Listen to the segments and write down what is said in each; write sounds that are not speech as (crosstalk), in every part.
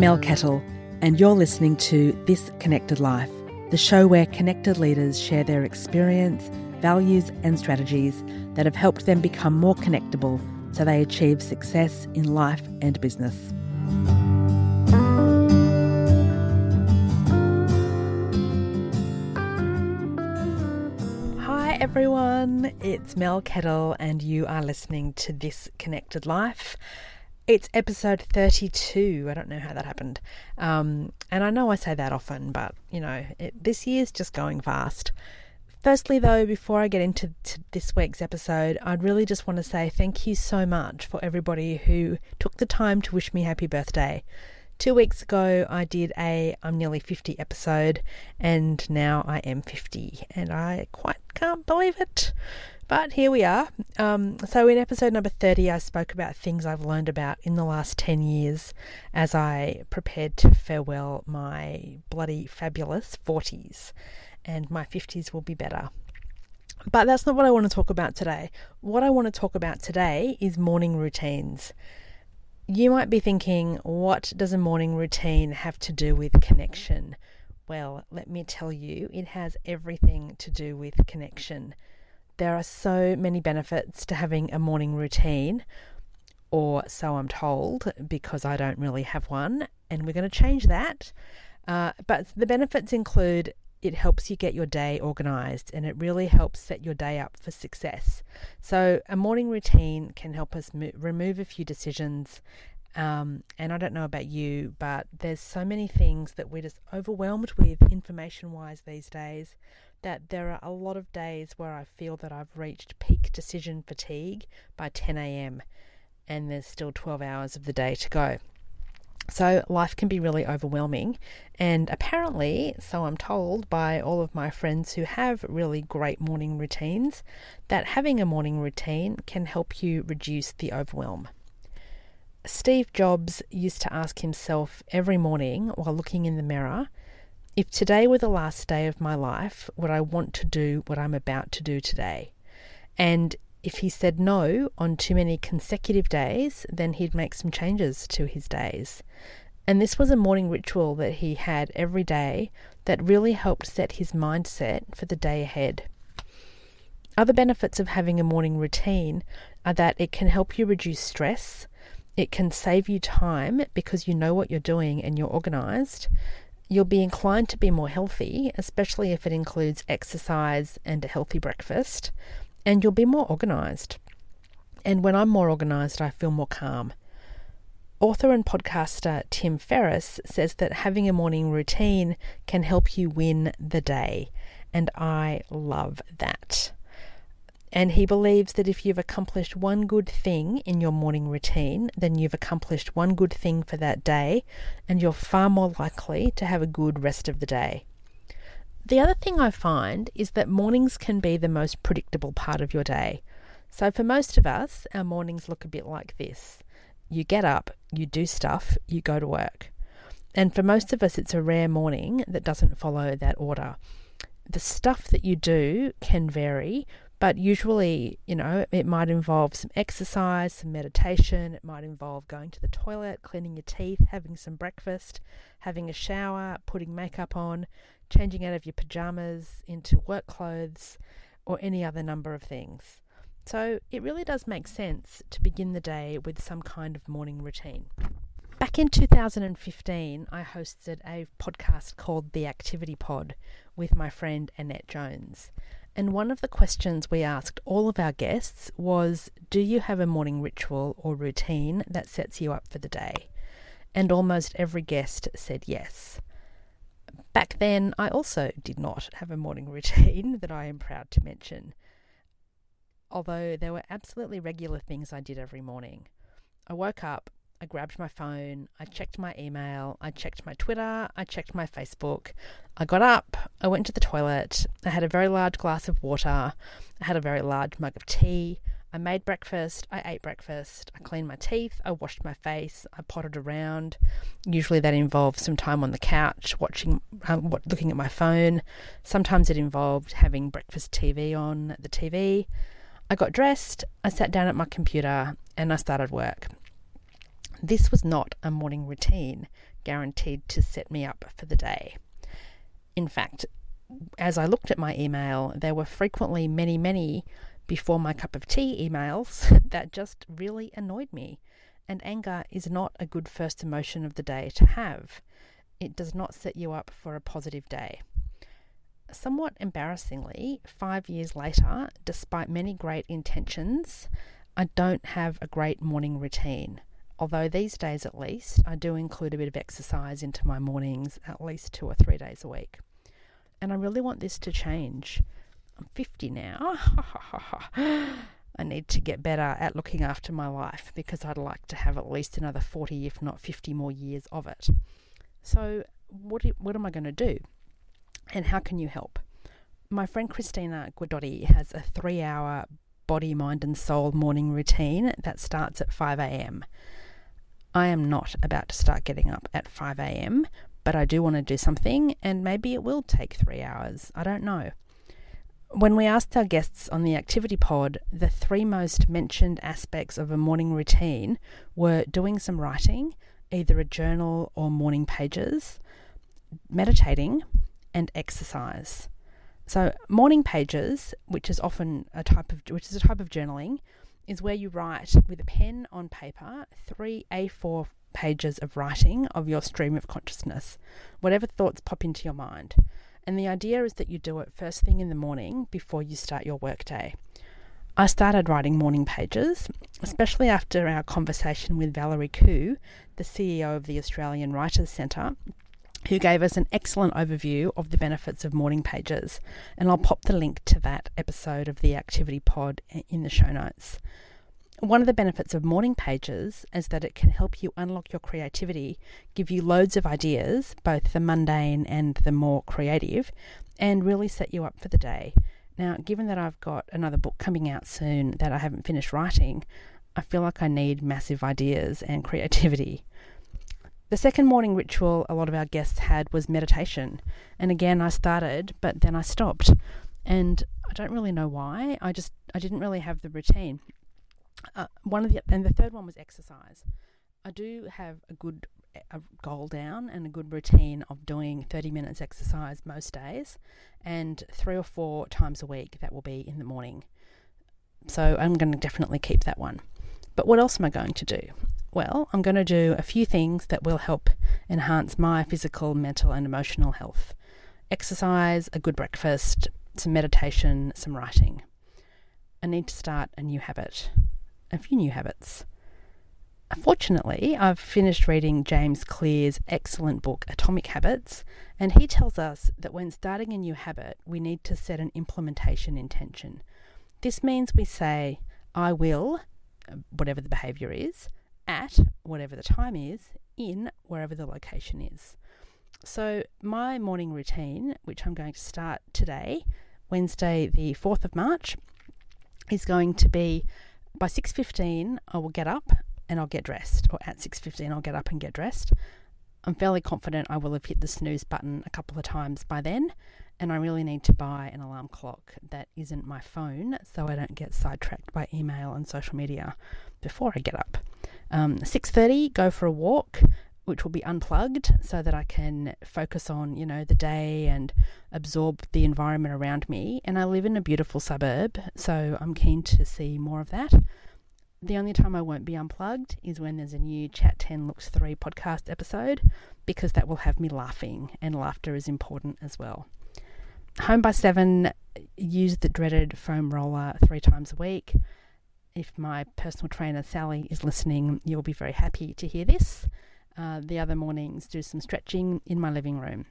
Mel Kettle, and you're listening to This Connected Life, the show where connected leaders share their experience, values, and strategies that have helped them become more connectable so they achieve success in life and business. Hi everyone, it's Mel Kettle, and you are listening to This Connected Life. It's episode 32. I don't know how that happened. Um, and I know I say that often, but you know, it, this year's just going fast. Firstly, though, before I get into this week's episode, I'd really just want to say thank you so much for everybody who took the time to wish me happy birthday. Two weeks ago, I did a I'm nearly 50 episode, and now I am 50, and I quite can't believe it. But here we are. Um, so, in episode number 30, I spoke about things I've learned about in the last 10 years as I prepared to farewell my bloody fabulous 40s, and my 50s will be better. But that's not what I want to talk about today. What I want to talk about today is morning routines. You might be thinking, what does a morning routine have to do with connection? Well, let me tell you, it has everything to do with connection. There are so many benefits to having a morning routine, or so I'm told, because I don't really have one, and we're going to change that. Uh, but the benefits include it helps you get your day organized and it really helps set your day up for success. So, a morning routine can help us mo- remove a few decisions. Um, and I don't know about you, but there's so many things that we're just overwhelmed with information wise these days that there are a lot of days where I feel that I've reached peak decision fatigue by 10 a.m. and there's still 12 hours of the day to go. So life can be really overwhelming, and apparently, so I'm told by all of my friends who have really great morning routines, that having a morning routine can help you reduce the overwhelm. Steve Jobs used to ask himself every morning while looking in the mirror if today were the last day of my life, would I want to do what I'm about to do today? And if he said no on too many consecutive days, then he'd make some changes to his days. And this was a morning ritual that he had every day that really helped set his mindset for the day ahead. Other benefits of having a morning routine are that it can help you reduce stress, it can save you time because you know what you're doing and you're organized, You'll be inclined to be more healthy, especially if it includes exercise and a healthy breakfast, and you'll be more organised. And when I'm more organised, I feel more calm. Author and podcaster Tim Ferriss says that having a morning routine can help you win the day, and I love that. And he believes that if you've accomplished one good thing in your morning routine, then you've accomplished one good thing for that day, and you're far more likely to have a good rest of the day. The other thing I find is that mornings can be the most predictable part of your day. So, for most of us, our mornings look a bit like this you get up, you do stuff, you go to work. And for most of us, it's a rare morning that doesn't follow that order. The stuff that you do can vary, but usually, you know, it might involve some exercise, some meditation. It might involve going to the toilet, cleaning your teeth, having some breakfast, having a shower, putting makeup on, changing out of your pajamas into work clothes, or any other number of things. So it really does make sense to begin the day with some kind of morning routine. Back in 2015, I hosted a podcast called The Activity Pod with my friend Annette Jones. And one of the questions we asked all of our guests was Do you have a morning ritual or routine that sets you up for the day? And almost every guest said yes. Back then, I also did not have a morning (laughs) routine that I am proud to mention, although there were absolutely regular things I did every morning. I woke up, I grabbed my phone, I checked my email, I checked my Twitter, I checked my Facebook. I got up, I went to the toilet, I had a very large glass of water, I had a very large mug of tea. I made breakfast, I ate breakfast, I cleaned my teeth, I washed my face, I potted around. Usually that involved some time on the couch watching, um, looking at my phone. Sometimes it involved having breakfast TV on the TV. I got dressed, I sat down at my computer, and I started work. This was not a morning routine guaranteed to set me up for the day. In fact, as I looked at my email, there were frequently many, many before my cup of tea emails (laughs) that just really annoyed me. And anger is not a good first emotion of the day to have. It does not set you up for a positive day. Somewhat embarrassingly, five years later, despite many great intentions, I don't have a great morning routine. Although these days at least, I do include a bit of exercise into my mornings at least two or three days a week. And I really want this to change. I'm 50 now. (laughs) I need to get better at looking after my life because I'd like to have at least another 40, if not 50 more years of it. So, what, what am I going to do? And how can you help? My friend Christina Guidotti has a three hour body, mind, and soul morning routine that starts at 5 a.m. I am not about to start getting up at 5 a.m., but I do want to do something, and maybe it will take three hours. I don't know. When we asked our guests on the activity pod, the three most mentioned aspects of a morning routine were doing some writing, either a journal or morning pages, meditating, and exercise. So, morning pages, which is often a type of which is a type of journaling, is where you write with a pen on paper three A4 pages of writing of your stream of consciousness, whatever thoughts pop into your mind. And the idea is that you do it first thing in the morning before you start your workday. I started writing morning pages, especially after our conversation with Valerie Khoo, the CEO of the Australian Writers Centre, who gave us an excellent overview of the benefits of morning pages. And I'll pop the link to that episode of the Activity Pod in the show notes. One of the benefits of morning pages is that it can help you unlock your creativity, give you loads of ideas, both the mundane and the more creative, and really set you up for the day. Now, given that I've got another book coming out soon that I haven't finished writing, I feel like I need massive ideas and (laughs) creativity. The second morning ritual a lot of our guests had was meditation. And again, I started, but then I stopped. And I don't really know why. I just I didn't really have the routine. Uh, one of the and the third one was exercise. I do have a good a goal down and a good routine of doing 30 minutes exercise most days and three or four times a week that will be in the morning. So I'm going to definitely keep that one. But what else am I going to do? Well, I'm going to do a few things that will help enhance my physical, mental, and emotional health exercise, a good breakfast, some meditation, some writing. I need to start a new habit a few new habits. Fortunately, I've finished reading James Clear's excellent book, Atomic Habits, and he tells us that when starting a new habit, we need to set an implementation intention. This means we say, I will, whatever the behaviour is, at whatever the time is, in wherever the location is. So, my morning routine, which I'm going to start today, Wednesday, the 4th of March, is going to be by 6.15 I will get up and I'll get dressed or at 6.15 I'll get up and get dressed. I'm fairly confident I will have hit the snooze button a couple of times by then and I really need to buy an alarm clock that isn't my phone so I don't get sidetracked by email and social media before I get up. Um, 6.30 go for a walk which will be unplugged so that I can focus on, you know, the day and absorb the environment around me. And I live in a beautiful suburb, so I'm keen to see more of that. The only time I won't be unplugged is when there's a new Chat 10 Looks 3 podcast episode, because that will have me laughing, and laughter is important as well. Home by seven, use the dreaded foam roller three times a week. If my personal trainer Sally is listening, you'll be very happy to hear this. Uh, the other mornings do some stretching in my living room.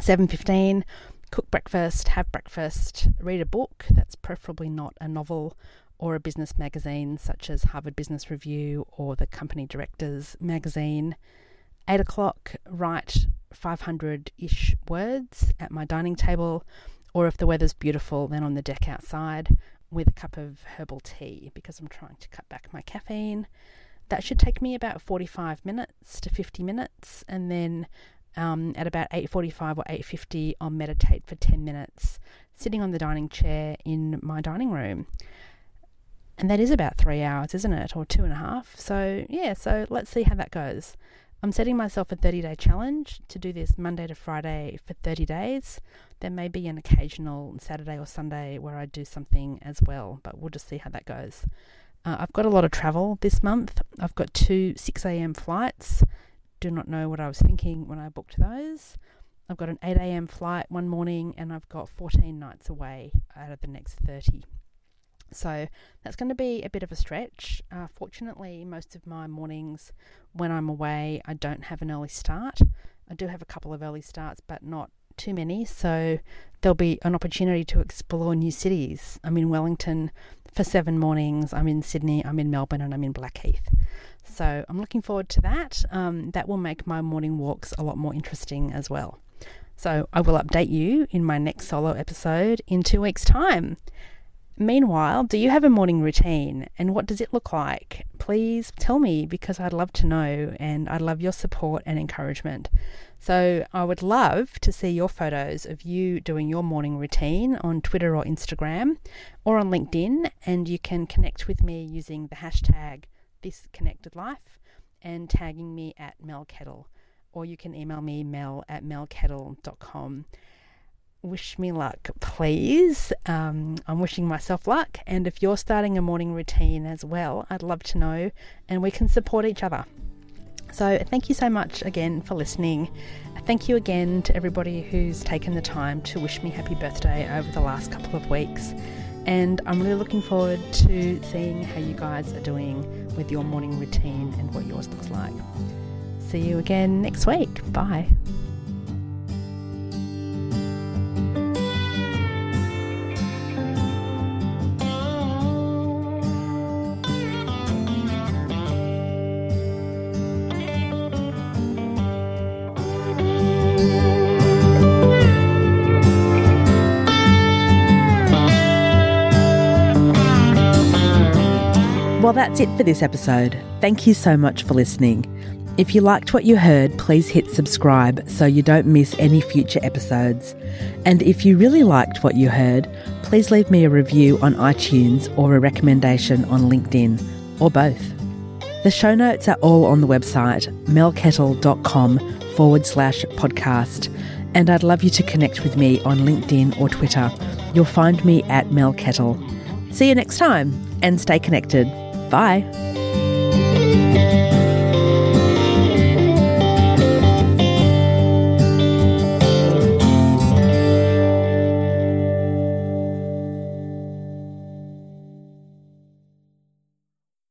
7:15 cook breakfast, have breakfast, read a book that's preferably not a novel or a business magazine such as Harvard Business Review or the Company Directors magazine. 8 o'clock, write 500 ish words at my dining table, or if the weather's beautiful, then on the deck outside with a cup of herbal tea because I'm trying to cut back my caffeine. That should take me about 45 minutes to 50 minutes, and then um, at about 8.45 or 8.50 I'll meditate for 10 minutes sitting on the dining chair in my dining room. And that is about three hours isn't it? Or two and a half. So yeah so let's see how that goes I'm setting myself a 30 day challenge to do this Monday to Friday for 30 days. There may be an occasional Saturday or Sunday where I do something as well, but we'll just see how that goes. Uh, I've got a lot of travel this month. I've got two 6 a.m. flights. Do not know what I was thinking when I booked those. I've got an 8 a.m. flight one morning, and I've got 14 nights away out of the next 30. So that's going to be a bit of a stretch. Uh, fortunately, most of my mornings when I'm away, I don't have an early start. I do have a couple of early starts, but not too many. So there'll be an opportunity to explore new cities. I'm in Wellington for seven mornings. I'm in Sydney, I'm in Melbourne, and I'm in Blackheath. So I'm looking forward to that. Um, that will make my morning walks a lot more interesting as well. So I will update you in my next solo episode in two weeks' time. Meanwhile, do you have a morning routine and what does it look like? Please tell me because I'd love to know and I'd love your support and encouragement. So, I would love to see your photos of you doing your morning routine on Twitter or Instagram or on LinkedIn, and you can connect with me using the hashtag ThisConnectedLife and tagging me at Mel Kettle, or you can email me mel at melkettle.com wish me luck, please. Um, I'm wishing myself luck. And if you're starting a morning routine as well, I'd love to know and we can support each other. So, thank you so much again for listening. Thank you again to everybody who's taken the time to wish me happy birthday over the last couple of weeks. And I'm really looking forward to seeing how you guys are doing with your morning routine and what yours looks like. See you again next week. Bye. Well, that's it for this episode. Thank you so much for listening. If you liked what you heard, please hit subscribe so you don't miss any future episodes. And if you really liked what you heard, please leave me a review on iTunes or a recommendation on LinkedIn, or both. The show notes are all on the website melkettle.com forward slash podcast. And I'd love you to connect with me on LinkedIn or Twitter. You'll find me at Mel Kettle. See you next time and stay connected. Bye.